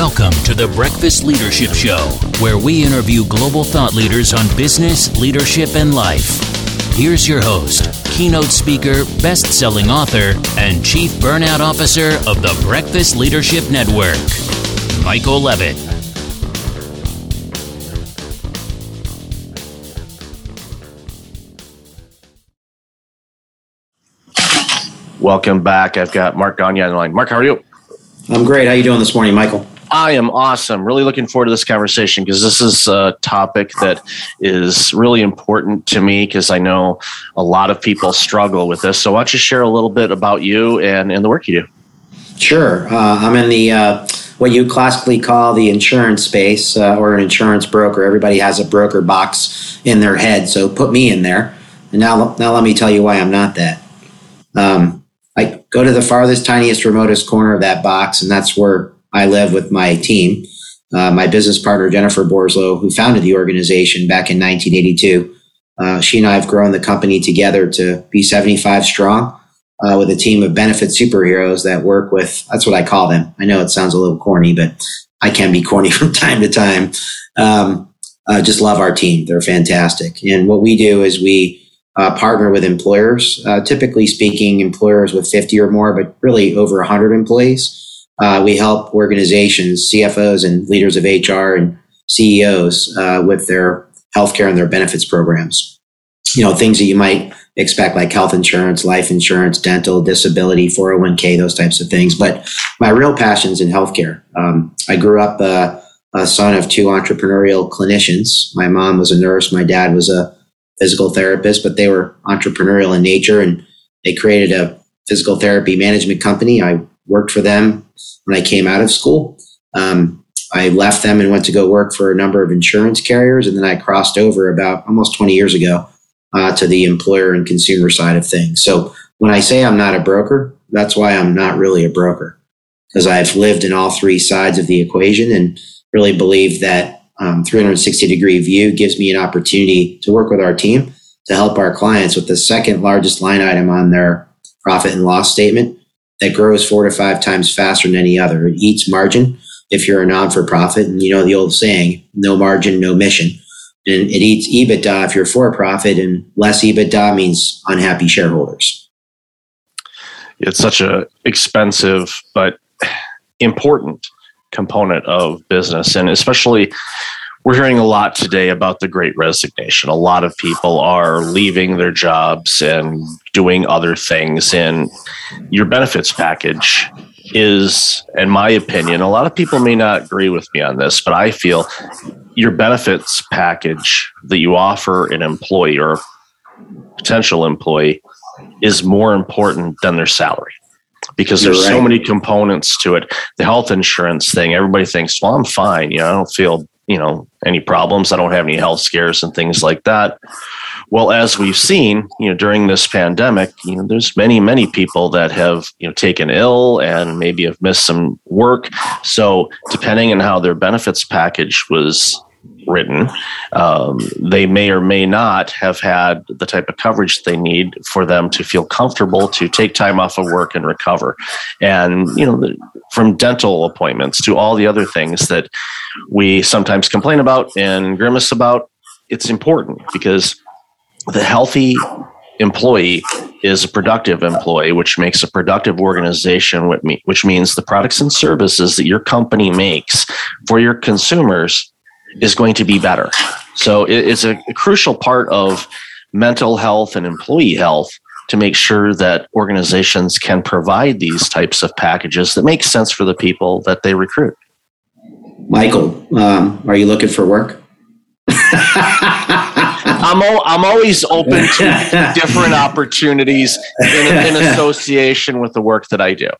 Welcome to the Breakfast Leadership Show, where we interview global thought leaders on business, leadership, and life. Here's your host, keynote speaker, best selling author, and chief burnout officer of the Breakfast Leadership Network, Michael Levitt. Welcome back. I've got Mark Gaunya on the line. Mark, how are you? I'm great. How are you doing this morning, Michael? I am awesome. Really looking forward to this conversation because this is a topic that is really important to me because I know a lot of people struggle with this. So, why don't you share a little bit about you and, and the work you do? Sure. Uh, I'm in the uh, what you classically call the insurance space uh, or an insurance broker. Everybody has a broker box in their head, so put me in there. And now, now let me tell you why I'm not that. Um, I go to the farthest, tiniest, remotest corner of that box, and that's where I live with my team. Uh, my business partner, Jennifer Borislow, who founded the organization back in 1982. Uh, she and I have grown the company together to be 75 strong uh, with a team of benefit superheroes that work with, that's what I call them. I know it sounds a little corny, but I can be corny from time to time. Um, just love our team. They're fantastic. And what we do is we uh, partner with employers, uh, typically speaking, employers with 50 or more, but really over 100 employees. Uh, we help organizations, CFOs, and leaders of HR and CEOs uh, with their healthcare and their benefits programs. You know, things that you might expect, like health insurance, life insurance, dental, disability, 401k, those types of things. But my real passion is in healthcare. Um, I grew up uh, a son of two entrepreneurial clinicians. My mom was a nurse, my dad was a physical therapist, but they were entrepreneurial in nature and they created a physical therapy management company. I worked for them when I came out of school. Um, I left them and went to go work for a number of insurance carriers. And then I crossed over about almost 20 years ago uh, to the employer and consumer side of things. So when I say I'm not a broker, that's why I'm not really a broker because I've lived in all three sides of the equation and really believe that um, 360 degree view gives me an opportunity to work with our team to help our clients with the second largest line item on their profit and loss statement that grows four to five times faster than any other. It eats margin if you're a non for profit. And you know the old saying, no margin, no mission. And it eats EBITDA if you're for profit, and less EBITDA means unhappy shareholders. It's such a expensive but important component of business, and especially we're hearing a lot today about the great resignation. A lot of people are leaving their jobs and doing other things. And your benefits package is, in my opinion, a lot of people may not agree with me on this, but I feel your benefits package that you offer an employee or potential employee is more important than their salary because there's right. so many components to it. The health insurance thing, everybody thinks, well, I'm fine. You know, I don't feel you know any problems. I don't have any health scares and things like that. Well as we've seen you know during this pandemic you know there's many many people that have you know taken ill and maybe have missed some work. So depending on how their benefits package was written, um, they may or may not have had the type of coverage they need for them to feel comfortable to take time off of work and recover. And, you know, the, from dental appointments to all the other things that we sometimes complain about and grimace about, it's important because the healthy employee is a productive employee, which makes a productive organization, which means the products and services that your company makes for your consumers is going to be better. So it's a, a crucial part of mental health and employee health to make sure that organizations can provide these types of packages that make sense for the people that they recruit. Michael, um, are you looking for work? I'm, o- I'm always open to different opportunities in, in association with the work that I do.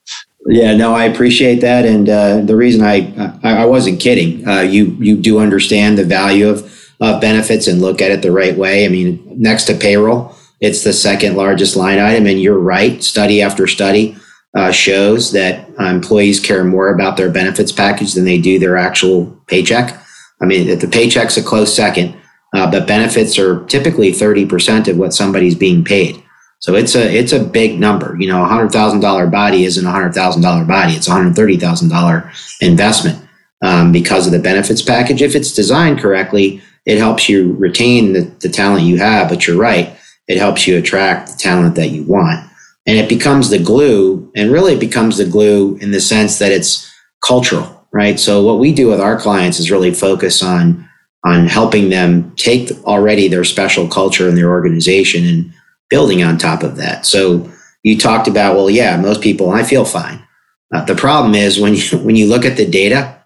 Yeah, no, I appreciate that, and uh, the reason I, I, I wasn't kidding. Uh, you you do understand the value of of benefits and look at it the right way. I mean, next to payroll, it's the second largest line item, and you're right. Study after study uh, shows that uh, employees care more about their benefits package than they do their actual paycheck. I mean, the paycheck's a close second, uh, but benefits are typically thirty percent of what somebody's being paid. So it's a it's a big number. You know, a hundred thousand dollar body isn't a hundred thousand dollar body. It's a hundred thirty thousand dollar investment. um, because of the benefits package. If it's designed correctly, it helps you retain the, the talent you have. But you're right, it helps you attract the talent that you want. And it becomes the glue, and really it becomes the glue in the sense that it's cultural, right? So what we do with our clients is really focus on on helping them take already their special culture in their organization and building on top of that. So you talked about, well, yeah, most people, I feel fine. Uh, the problem is when you when you look at the data,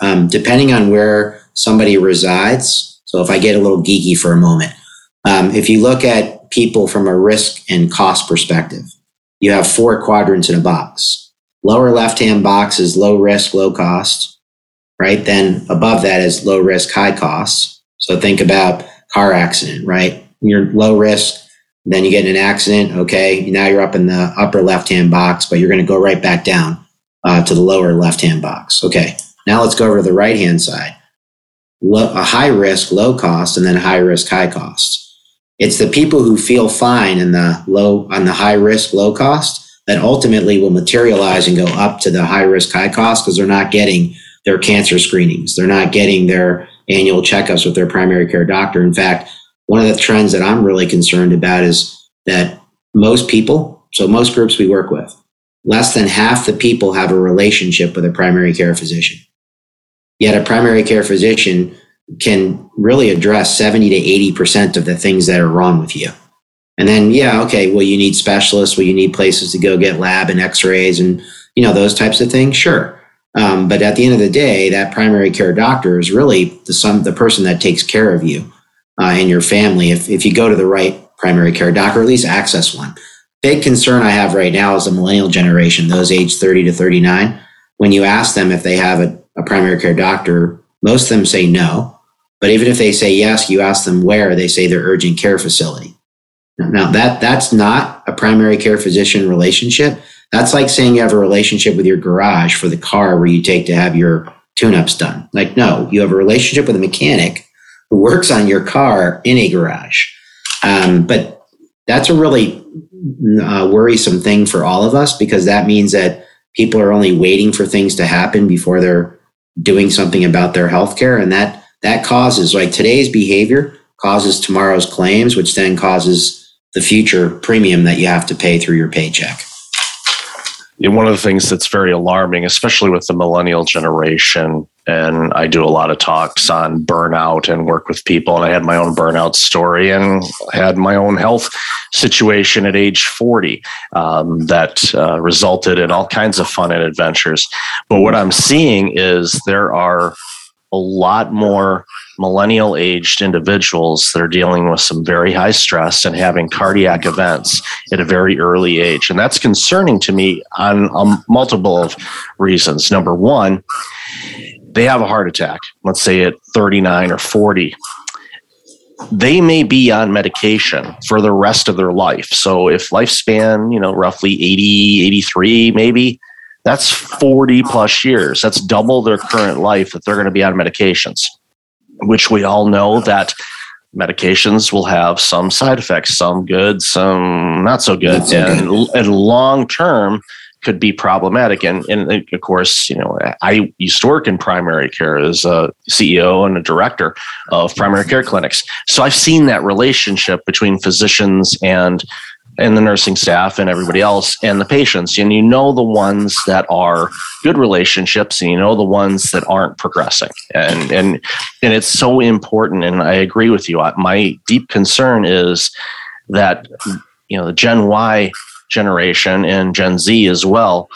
um, depending on where somebody resides. So if I get a little geeky for a moment, um, if you look at people from a risk and cost perspective, you have four quadrants in a box. Lower left hand box is low risk, low cost, right? Then above that is low risk, high cost. So think about car accident, right? You're low risk, then you get in an accident. Okay, now you're up in the upper left hand box, but you're going to go right back down uh, to the lower left hand box. Okay, now let's go over to the right hand side. Low, a high risk, low cost, and then high risk, high cost. It's the people who feel fine in the low on the high risk, low cost that ultimately will materialize and go up to the high risk, high cost because they're not getting their cancer screenings. They're not getting their annual checkups with their primary care doctor. In fact, one of the trends that I'm really concerned about is that most people, so most groups we work with, less than half the people have a relationship with a primary care physician. Yet a primary care physician can really address 70 to 80% of the things that are wrong with you. And then, yeah, okay, well, you need specialists, well, you need places to go get lab and x rays and, you know, those types of things. Sure. Um, but at the end of the day, that primary care doctor is really the, some, the person that takes care of you uh, and your family. If, if you go to the right primary care doctor, at least access one. Big concern I have right now is the millennial generation, those aged 30 to 39. When you ask them if they have a, a primary care doctor, most of them say no. But even if they say yes, you ask them where, they say their urgent care facility. Now that that's not a primary care physician relationship. That's like saying you have a relationship with your garage for the car where you take to have your tune-ups done. Like no, you have a relationship with a mechanic who works on your car in a garage. Um, but that's a really uh, worrisome thing for all of us because that means that people are only waiting for things to happen before they're doing something about their health care. And that, that causes like today's behavior causes tomorrow's claims, which then causes the future premium that you have to pay through your paycheck one of the things that's very alarming, especially with the millennial generation, and I do a lot of talks on burnout and work with people, and I had my own burnout story and had my own health situation at age 40 um, that uh, resulted in all kinds of fun and adventures. But what I'm seeing is there are a lot more millennial aged individuals that are dealing with some very high stress and having cardiac events at a very early age. And that's concerning to me on, on multiple of reasons. Number one, they have a heart attack, let's say at 39 or 40 they may be on medication for the rest of their life. So if lifespan, you know, roughly 80, 83 maybe, that's 40 plus years. That's double their current life that they're going to be on medications which we all know that medications will have some side effects, some good, some not so good, so and, good. and long term could be problematic. And, and of course, you know, I used to work in primary care as a CEO and a director of primary care clinics. So I've seen that relationship between physicians and and the nursing staff and everybody else and the patients and you know the ones that are good relationships and you know the ones that aren't progressing and and and it's so important and i agree with you my deep concern is that you know the gen y generation and gen z as well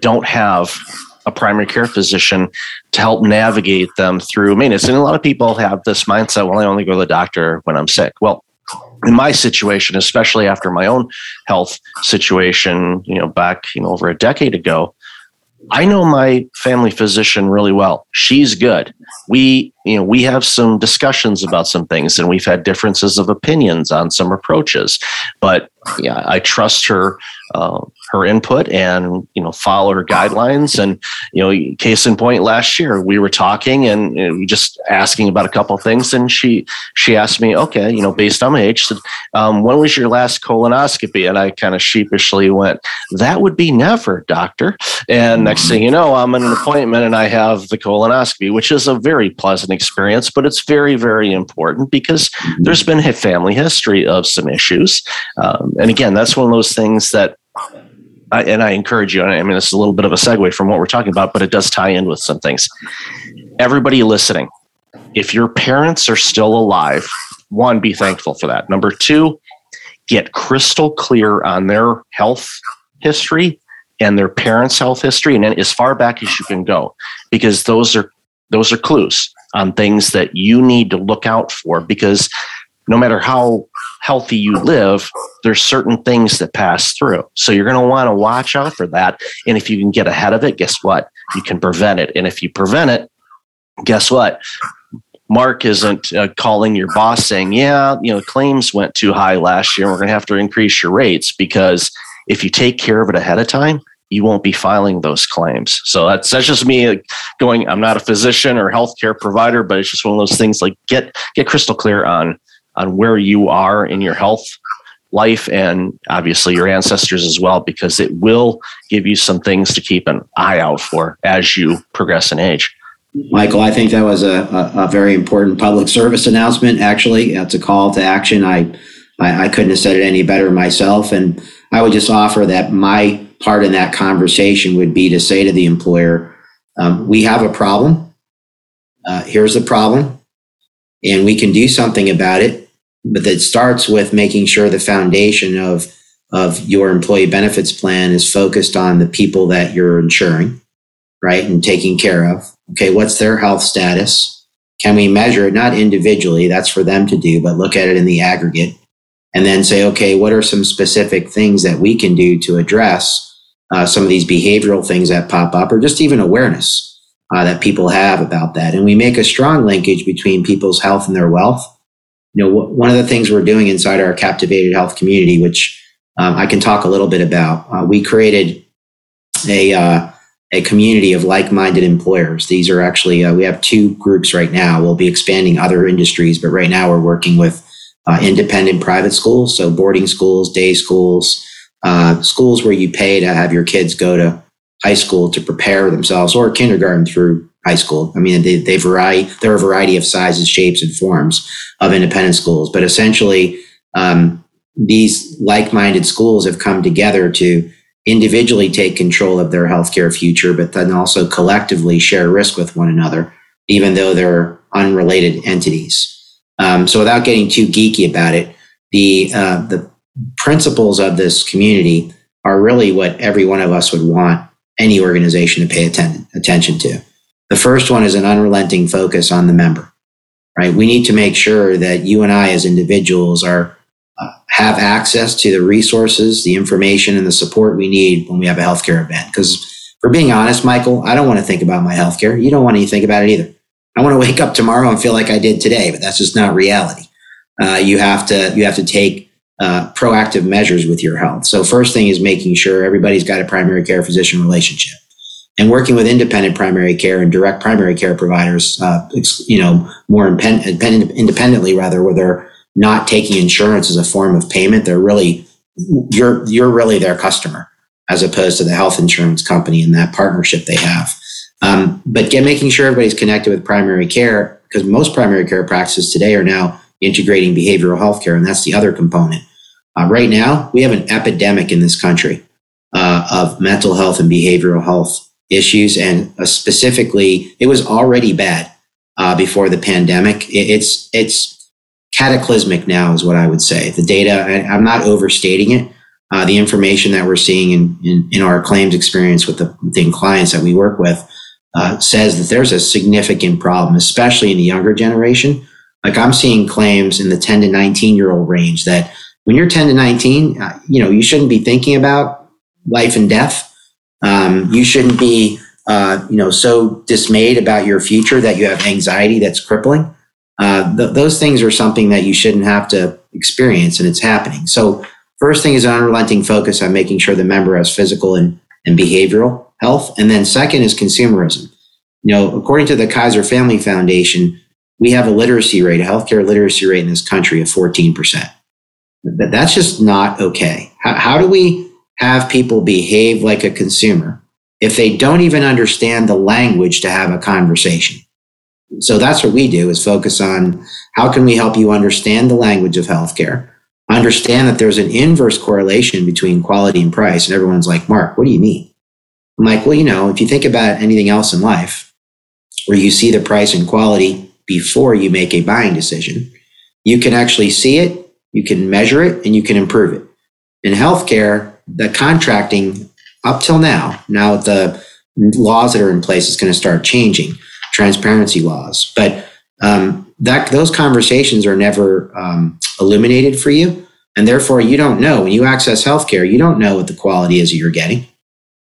don't have a primary care physician to help navigate them through. Maintenance and a lot of people have this mindset well i only go to the doctor when i'm sick. Well in my situation, especially after my own health situation, you know, back, you know, over a decade ago, I know my family physician really well. She's good. We, you know, we have some discussions about some things and we've had differences of opinions on some approaches. But yeah, I trust her uh, her input and you know follow her guidelines. And you know, case in point, last year we were talking and you know, just asking about a couple things, and she she asked me, okay, you know, based on my age, said, um, when was your last colonoscopy? And I kind of sheepishly went, that would be never, doctor. And next thing you know, I'm in an appointment and I have the colonoscopy, which is a very pleasant experience, but it's very very important because there's been a family history of some issues. Um, and again, that's one of those things that I, and I encourage you, I mean, this is a little bit of a segue from what we're talking about, but it does tie in with some things. Everybody listening, if your parents are still alive, one, be thankful for that. Number two, get crystal clear on their health history and their parents' health history, and as far back as you can go, because those are those are clues on things that you need to look out for. Because no matter how healthy you live, there's certain things that pass through. So you're going to want to watch out for that. And if you can get ahead of it, guess what? You can prevent it. And if you prevent it, guess what? Mark isn't uh, calling your boss saying, "Yeah, you know, claims went too high last year. We're going to have to increase your rates because if you take care of it ahead of time, you won't be filing those claims." So that's that's just me going. I'm not a physician or healthcare provider, but it's just one of those things. Like get get crystal clear on on where you are in your health life and obviously your ancestors as well, because it will give you some things to keep an eye out for as you progress in age. Michael, I think that was a, a, a very important public service announcement. Actually, it's a call to action. I, I, I couldn't have said it any better myself, and I would just offer that my part in that conversation would be to say to the employer, um, "We have a problem. Uh, here's the problem, and we can do something about it but it starts with making sure the foundation of of your employee benefits plan is focused on the people that you're insuring, right, and taking care of. Okay, what's their health status? Can we measure it not individually? That's for them to do, but look at it in the aggregate, and then say, okay, what are some specific things that we can do to address uh, some of these behavioral things that pop up, or just even awareness uh, that people have about that, and we make a strong linkage between people's health and their wealth you know, one of the things we're doing inside our captivated health community, which um, I can talk a little bit about, uh, we created a uh, a community of like-minded employers. These are actually uh, we have two groups right now. We'll be expanding other industries, but right now we're working with uh, independent private schools, so boarding schools, day schools, uh, schools where you pay to have your kids go to high school to prepare themselves, or kindergarten through high school. I mean, they, they vary, there are a variety of sizes, shapes, and forms of independent schools, but essentially, um, these like-minded schools have come together to individually take control of their healthcare future, but then also collectively share risk with one another, even though they're unrelated entities. Um, so, without getting too geeky about it, the uh, the principles of this community are really what every one of us would want any organization to pay atten- attention to. The first one is an unrelenting focus on the member, right? We need to make sure that you and I as individuals are uh, have access to the resources, the information, and the support we need when we have a healthcare event. Because for being honest, Michael, I don't want to think about my healthcare. You don't want to think about it either. I want to wake up tomorrow and feel like I did today, but that's just not reality. Uh, you have to you have to take uh, proactive measures with your health. So first thing is making sure everybody's got a primary care physician relationship and working with independent primary care and direct primary care providers, uh, you know, more independent, independently rather, where they're not taking insurance as a form of payment. They're really, you're, you're really their customer as opposed to the health insurance company and that partnership they have. Um, but get making sure everybody's connected with primary care because most primary care practices today are now integrating behavioral health care, and that's the other component. Uh, right now, we have an epidemic in this country uh, of mental health and behavioral health issues, and uh, specifically, it was already bad uh, before the pandemic. It, it's it's cataclysmic now, is what I would say. The data, I, am not overstating it. Uh, the information that we're seeing in, in, in our claims experience with the, the clients that we work with uh, says that there's a significant problem, especially in the younger generation. Like I'm seeing claims in the 10 to 19 year old range that when you're 10 to 19, uh, you know, you shouldn't be thinking about life and death. Um, you shouldn't be, uh, you know, so dismayed about your future that you have anxiety that's crippling. Uh, th- those things are something that you shouldn't have to experience, and it's happening. So first thing is an unrelenting focus on making sure the member has physical and, and behavioral health. And then second is consumerism. You know, according to the Kaiser Family Foundation, we have a literacy rate, a healthcare literacy rate in this country of 14%. That's just not okay. How, how do we have people behave like a consumer if they don't even understand the language to have a conversation? So that's what we do is focus on how can we help you understand the language of healthcare, understand that there's an inverse correlation between quality and price. And everyone's like, Mark, what do you mean? I'm like, well, you know, if you think about anything else in life where you see the price and quality before you make a buying decision, you can actually see it, you can measure it, and you can improve it. In healthcare, the contracting up till now, now the laws that are in place is going to start changing, transparency laws. But um, that those conversations are never um, illuminated for you, and therefore you don't know when you access healthcare, you don't know what the quality is that you're getting.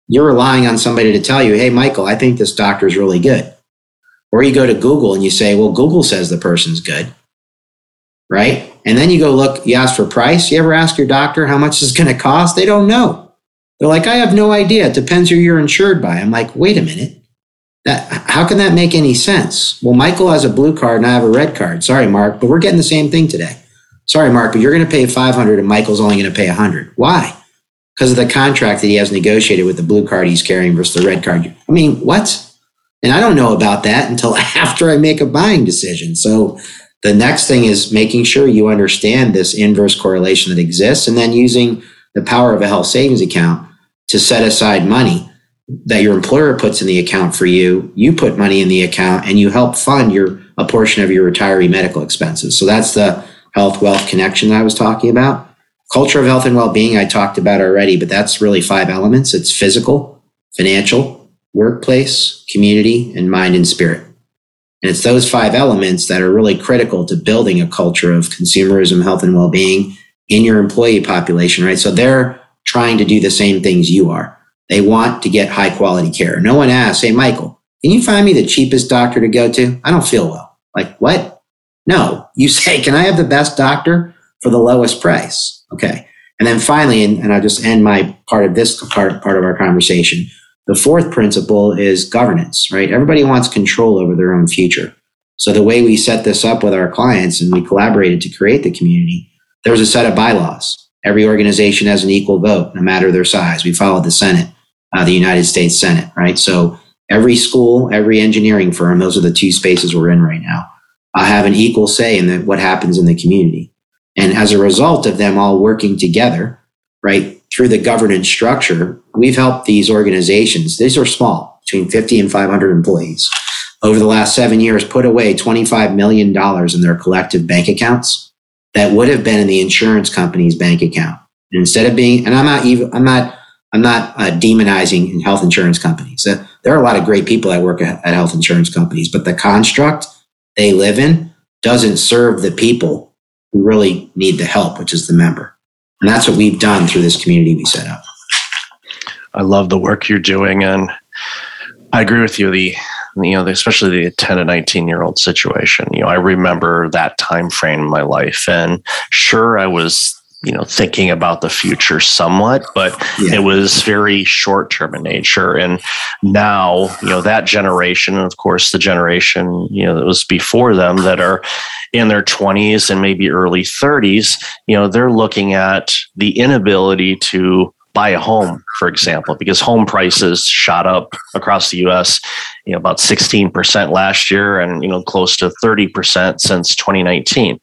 You're relying on somebody to tell you, "Hey, Michael, I think this doctor is really good." Or you go to Google and you say, well, Google says the person's good, right? And then you go look, you ask for price. You ever ask your doctor how much it's going to cost? They don't know. They're like, I have no idea. It depends who you're insured by. I'm like, wait a minute. That, how can that make any sense? Well, Michael has a blue card and I have a red card. Sorry, Mark, but we're getting the same thing today. Sorry, Mark, but you're going to pay 500 and Michael's only going to pay 100. Why? Because of the contract that he has negotiated with the blue card he's carrying versus the red card. I mean, what? And I don't know about that until after I make a buying decision. So the next thing is making sure you understand this inverse correlation that exists and then using the power of a health savings account to set aside money that your employer puts in the account for you. You put money in the account and you help fund your a portion of your retiree medical expenses. So that's the health wealth connection that I was talking about. Culture of health and well-being I talked about already, but that's really five elements. It's physical, financial, workplace, community, and mind and spirit. And it's those five elements that are really critical to building a culture of consumerism, health, and well being in your employee population, right? So they're trying to do the same things you are. They want to get high quality care. No one asks, Hey, Michael, can you find me the cheapest doctor to go to? I don't feel well. Like, what? No, you say, Can I have the best doctor for the lowest price? Okay. And then finally, and, and I'll just end my part of this part, part of our conversation the fourth principle is governance, right? Everybody wants control over their own future. So the way we set this up with our clients and we collaborated to create the community, there's a set of bylaws. Every organization has an equal vote, no matter their size. We followed the Senate, uh, the United States Senate, right? So every school, every engineering firm, those are the two spaces we're in right now, uh, have an equal say in the, what happens in the community. And as a result of them all working together, right, through the governance structure, we've helped these organizations, these are small, between 50 and 500 employees, over the last seven years, put away $25 million in their collective bank accounts that would have been in the insurance company's bank account. And instead of being, and I'm not even, I'm not, I'm not uh, demonizing health insurance companies. Uh, there are a lot of great people that work at, at health insurance companies, but the construct they live in doesn't serve the people who really need the help, which is the member. And that's what we've done through this community we set up. I love the work you're doing. And I agree with you. The, you know, especially the 10 to 19 year old situation, you know, I remember that time frame in my life and sure, I was you know thinking about the future somewhat but yeah. it was very short term in nature and now you know that generation and of course the generation you know that was before them that are in their 20s and maybe early 30s you know they're looking at the inability to buy a home for example because home prices shot up across the US you know about 16% last year and you know close to 30% since 2019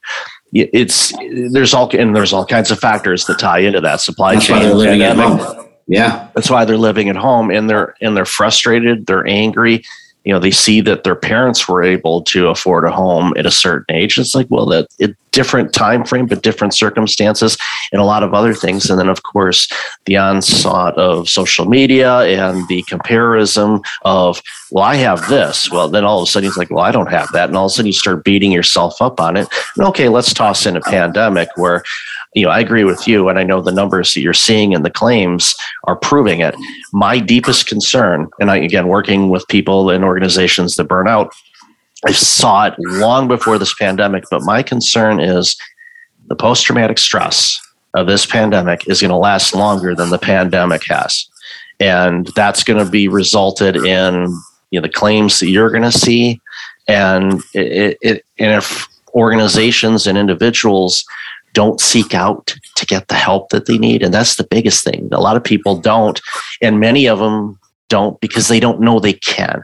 it's there's all and there's all kinds of factors that tie into that supply that's chain. Why they're living at home. Yeah, that's why they're living at home, and they're and they're frustrated. They're angry you know they see that their parents were able to afford a home at a certain age it's like well that it, different time frame but different circumstances and a lot of other things. And then of course the onslaught of social media and the comparison of well i have this. Well then all of a sudden it's like well i don't have that. And all of a sudden you start beating yourself up on it. And okay let's toss in a pandemic where you know, I agree with you, and I know the numbers that you're seeing in the claims are proving it. My deepest concern, and I again working with people and organizations that burn out, I saw it long before this pandemic, but my concern is the post traumatic stress of this pandemic is going to last longer than the pandemic has. And that's going to be resulted in you know, the claims that you're going to see. And it, it, and if organizations and individuals don't seek out to get the help that they need, and that's the biggest thing. A lot of people don't, and many of them don't because they don't know they can.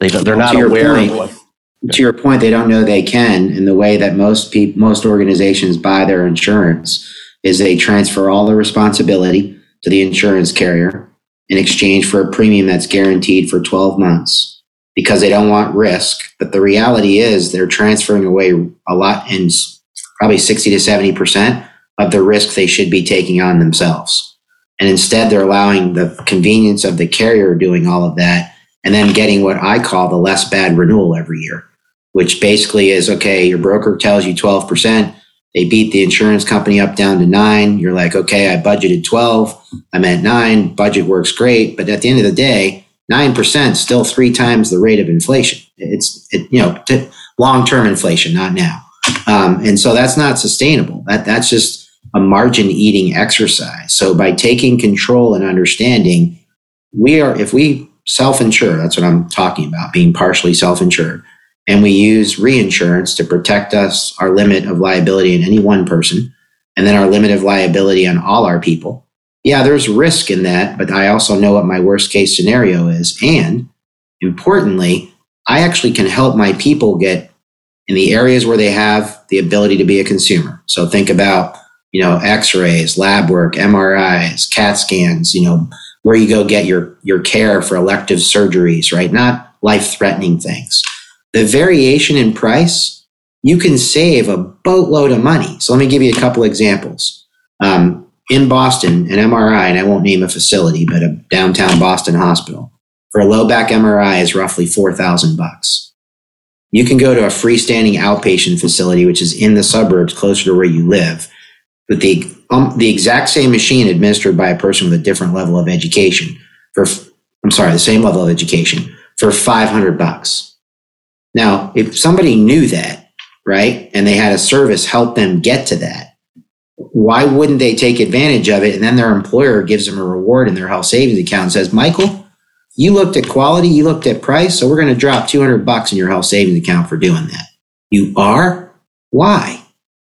They don't, they're not aware point, of what to your point, they don't know they can. In the way that most people, most organizations buy their insurance is they transfer all the responsibility to the insurance carrier in exchange for a premium that's guaranteed for 12 months because they don't want risk. But the reality is they're transferring away a lot and probably 60 to 70% of the risk they should be taking on themselves. And instead, they're allowing the convenience of the carrier doing all of that and then getting what I call the less bad renewal every year which basically is okay, your broker tells you 12%. They beat the insurance company up down to nine. You're like, okay, I budgeted 12. I'm at nine. Budget works great. But at the end of the day, 9% still three times the rate of inflation. It's, it, you know, long term inflation, not now. Um, and so that's not sustainable. That, that's just a margin eating exercise. So by taking control and understanding, we are, if we self insure, that's what I'm talking about, being partially self insured and we use reinsurance to protect us, our limit of liability in any one person, and then our limit of liability on all our people. Yeah, there's risk in that, but I also know what my worst case scenario is. And importantly, I actually can help my people get in the areas where they have the ability to be a consumer. So think about, you know, x-rays, lab work, MRIs, CAT scans, you know, where you go get your, your care for elective surgeries, right? Not life threatening things the variation in price, you can save a boatload of money. So let me give you a couple examples. Um, in Boston, an MRI, and I won't name a facility, but a downtown Boston hospital, for a low back MRI is roughly 4,000 bucks. You can go to a freestanding outpatient facility, which is in the suburbs closer to where you live, with the, um, the exact same machine administered by a person with a different level of education for, I'm sorry, the same level of education for 500 bucks. Now, if somebody knew that, right, and they had a service help them get to that, why wouldn't they take advantage of it? And then their employer gives them a reward in their health savings account and says, Michael, you looked at quality, you looked at price, so we're going to drop 200 bucks in your health savings account for doing that. You are? Why?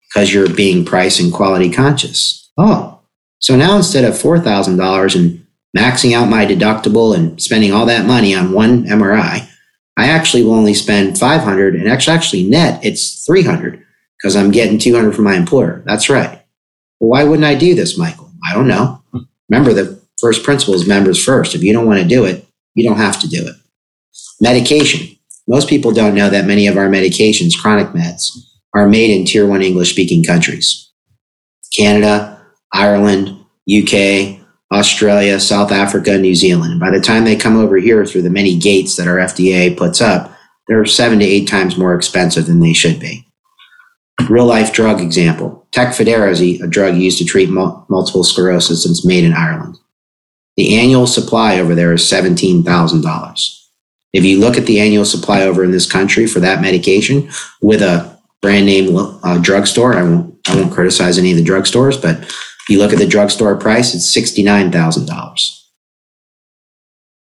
Because you're being price and quality conscious. Oh, so now instead of $4,000 and maxing out my deductible and spending all that money on one MRI, I actually will only spend 500 and actually, actually net it's 300 because I'm getting 200 from my employer. That's right. Well, why wouldn't I do this, Michael? I don't know. Remember, the first principle is members first. If you don't want to do it, you don't have to do it. Medication. Most people don't know that many of our medications, chronic meds, are made in tier one English speaking countries Canada, Ireland, UK, Australia, South Africa, New Zealand. And by the time they come over here through the many gates that our FDA puts up, they're seven to eight times more expensive than they should be. Real life drug example Tecfidera is a drug used to treat multiple sclerosis and it's made in Ireland. The annual supply over there is $17,000. If you look at the annual supply over in this country for that medication with a brand name uh, drugstore, I won't, I won't criticize any of the drugstores, but if you look at the drugstore price, it's $69,000.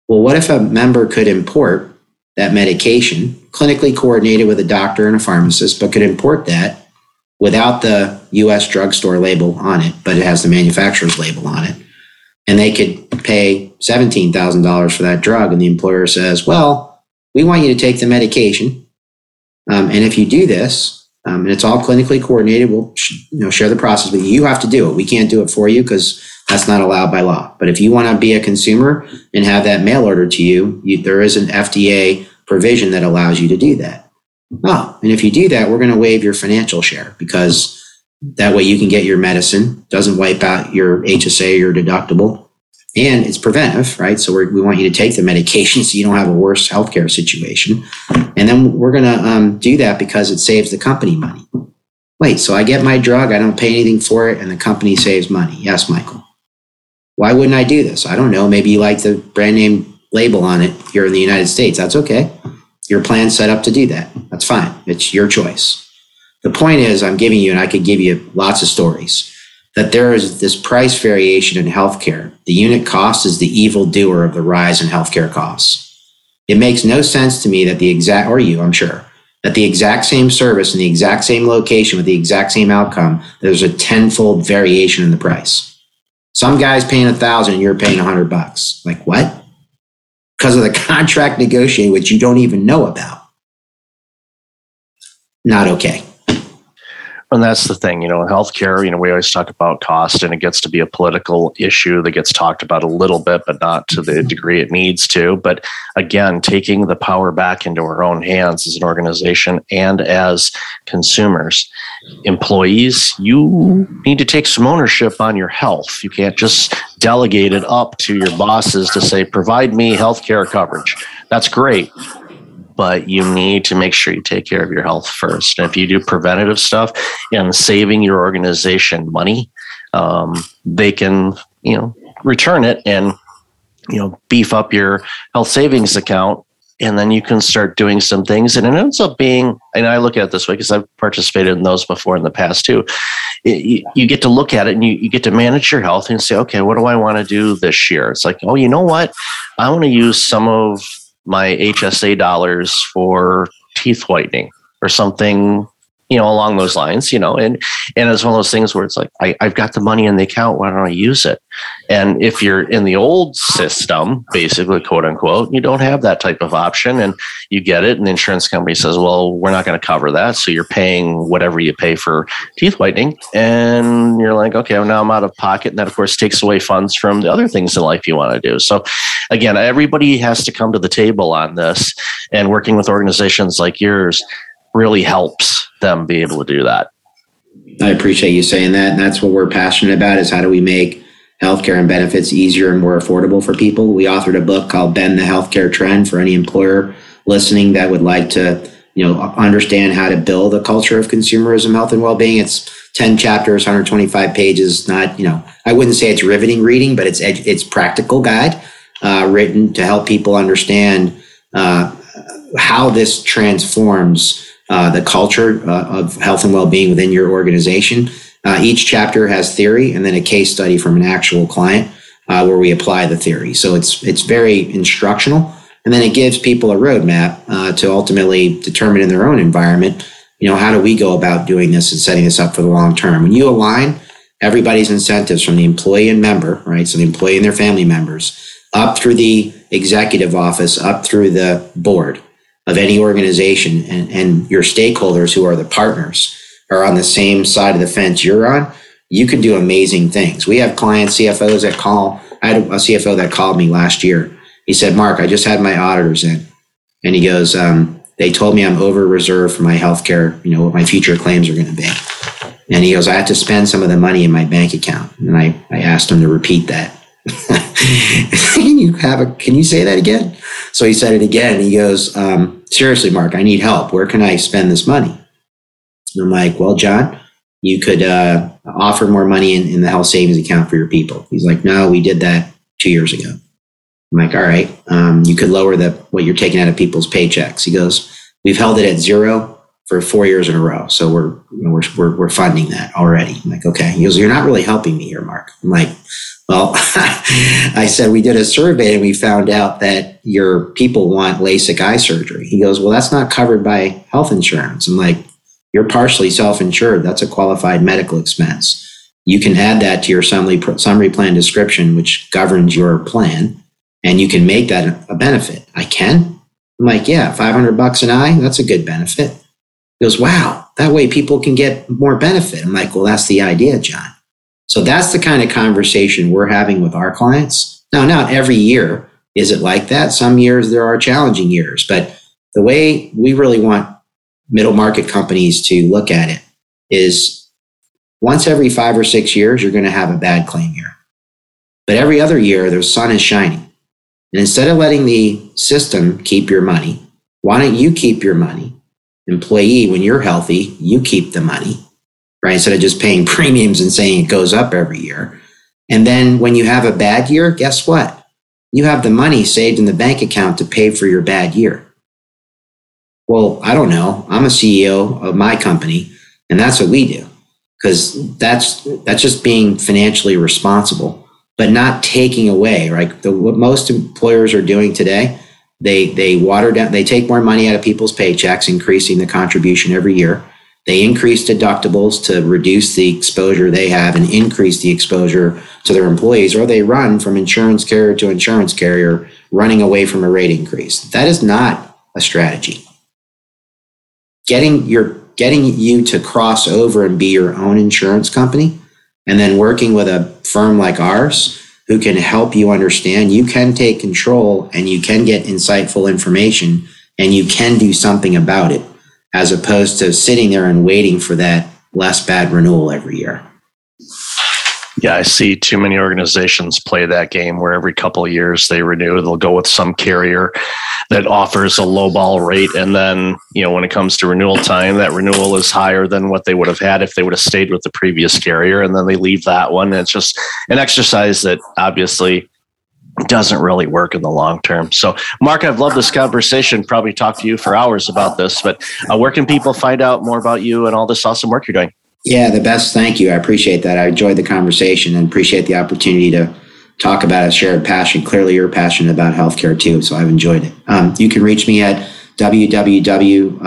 Well, what if a member could import that medication, clinically coordinated with a doctor and a pharmacist, but could import that without the US drugstore label on it, but it has the manufacturer's label on it? And they could pay $17,000 for that drug. And the employer says, well, we want you to take the medication. Um, and if you do this, um, and it's all clinically coordinated. We'll you know share the process but you. Have to do it. We can't do it for you because that's not allowed by law. But if you want to be a consumer and have that mail order to you, you, there is an FDA provision that allows you to do that. Oh, and if you do that, we're going to waive your financial share because that way you can get your medicine. Doesn't wipe out your HSA or your deductible and it's preventive, right? So we want you to take the medication so you don't have a worse healthcare situation. And then we're going to um, do that because it saves the company money. Wait, so I get my drug, I don't pay anything for it, and the company saves money. Yes, Michael. Why wouldn't I do this? I don't know. Maybe you like the brand name label on it here in the United States. That's okay. Your plan's set up to do that. That's fine. It's your choice. The point is, I'm giving you, and I could give you lots of stories that there is this price variation in healthcare. The unit cost is the evil doer of the rise in healthcare costs. It makes no sense to me that the exact, or you, I'm sure, that the exact same service in the exact same location with the exact same outcome, there's a tenfold variation in the price. Some guy's paying a thousand and you're paying a hundred bucks. Like what? Because of the contract negotiated, which you don't even know about. Not okay. And that's the thing, you know, in healthcare, you know, we always talk about cost and it gets to be a political issue that gets talked about a little bit, but not to the degree it needs to. But again, taking the power back into our own hands as an organization and as consumers, employees, you need to take some ownership on your health. You can't just delegate it up to your bosses to say, provide me healthcare coverage. That's great but you need to make sure you take care of your health first. And if you do preventative stuff and saving your organization money, um, they can, you know, return it and, you know, beef up your health savings account. And then you can start doing some things. And it ends up being, and I look at it this way because I've participated in those before in the past too. It, you, you, get to look at it and you, you get to manage your health and say, okay, what do I want to do this year? It's like, oh, you know what? I want to use some of my HSA dollars for teeth whitening or something you know, along those lines, you know, and and it's one of those things where it's like I, I've got the money in the account, why don't I use it? And if you're in the old system, basically, quote unquote, you don't have that type of option, and you get it, and the insurance company says, well, we're not going to cover that, so you're paying whatever you pay for teeth whitening, and you're like, okay, well, now I'm out of pocket, and that of course takes away funds from the other things in life you want to do. So, again, everybody has to come to the table on this, and working with organizations like yours really helps them be able to do that. I appreciate you saying that. And that's what we're passionate about is how do we make healthcare and benefits easier and more affordable for people. We authored a book called Bend the Healthcare Trend for any employer listening that would like to, you know, understand how to build a culture of consumerism, health and well-being. It's 10 chapters, 125 pages, not, you know, I wouldn't say it's riveting reading, but it's it's practical guide uh, written to help people understand uh, how this transforms uh, the culture uh, of health and well-being within your organization. Uh, each chapter has theory and then a case study from an actual client uh, where we apply the theory. So it's it's very instructional, and then it gives people a roadmap to ultimately determine in their own environment. You know, how do we go about doing this and setting this up for the long term? When you align everybody's incentives from the employee and member, right? So the employee and their family members, up through the executive office, up through the board of any organization and, and your stakeholders who are the partners are on the same side of the fence you're on, you can do amazing things. We have clients, CFOs that call. I had a CFO that called me last year. He said, Mark, I just had my auditors in. And he goes, um, they told me I'm over reserved for my healthcare, you know, what my future claims are going to be. And he goes, I had to spend some of the money in my bank account. And I, I asked him to repeat that. can you have a, can you say that again? So he said it again. He goes, um, seriously, Mark, I need help. Where can I spend this money? And I'm like, well, John, you could uh, offer more money in, in the health savings account for your people. He's like, no, we did that two years ago. I'm like, all right, um, you could lower the what you're taking out of people's paychecks. He goes, we've held it at zero for four years in a row, so we're you know, we're, we're we're funding that already. I'm like, okay. He goes, you're not really helping me here, Mark. I'm like, well, I said, we did a survey and we found out that your people want LASIK eye surgery. He goes, well, that's not covered by health insurance. I'm like, you're partially self insured. That's a qualified medical expense. You can add that to your summary, summary plan description, which governs your plan, and you can make that a benefit. I can. I'm like, yeah, 500 bucks an eye. That's a good benefit. He goes, wow, that way people can get more benefit. I'm like, well, that's the idea, John. So that's the kind of conversation we're having with our clients. Now, not every year is it like that. Some years there are challenging years, but the way we really want middle market companies to look at it is once every five or six years, you're going to have a bad claim year. But every other year, the sun is shining. And instead of letting the system keep your money, why don't you keep your money? Employee, when you're healthy, you keep the money right? Instead of just paying premiums and saying it goes up every year. And then when you have a bad year, guess what? You have the money saved in the bank account to pay for your bad year. Well, I don't know. I'm a CEO of my company, and that's what we do. because that's that's just being financially responsible, but not taking away. Right, the, what most employers are doing today, they they water down, they take more money out of people's paychecks, increasing the contribution every year. They increase deductibles to reduce the exposure they have and increase the exposure to their employees, or they run from insurance carrier to insurance carrier, running away from a rate increase. That is not a strategy. Getting your getting you to cross over and be your own insurance company, and then working with a firm like ours who can help you understand you can take control and you can get insightful information and you can do something about it as opposed to sitting there and waiting for that less bad renewal every year. Yeah, I see too many organizations play that game where every couple of years they renew, they'll go with some carrier that offers a low ball rate. And then, you know, when it comes to renewal time, that renewal is higher than what they would have had if they would have stayed with the previous carrier. And then they leave that one. And it's just an exercise that obviously doesn't really work in the long term. So, Mark, I've loved this conversation. Probably talk to you for hours about this, but uh, where can people find out more about you and all this awesome work you're doing? Yeah, the best. Thank you. I appreciate that. I enjoyed the conversation and appreciate the opportunity to talk about a shared passion. Clearly, you're passionate about healthcare too, so I've enjoyed it. Um, you can reach me at www.borislow,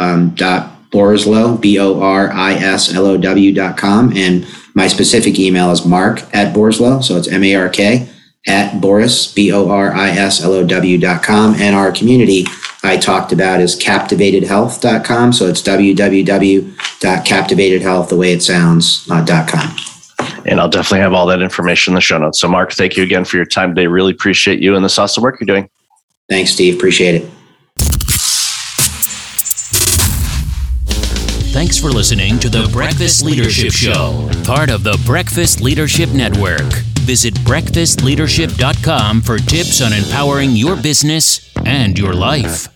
B O R I S L O W.com. And my specific email is mark at borislow. So it's M A R K at Boris, B O R I S L O W dot com. And our community I talked about is captivatedhealth.com. So it's www.captivatedhealth, the way it sounds, uh, com. And I'll definitely have all that information in the show notes. So, Mark, thank you again for your time today. Really appreciate you and the awesome work you're doing. Thanks, Steve. Appreciate it. Thanks for listening to the Breakfast Leadership Show, part of the Breakfast Leadership Network. Visit breakfastleadership.com for tips on empowering your business and your life.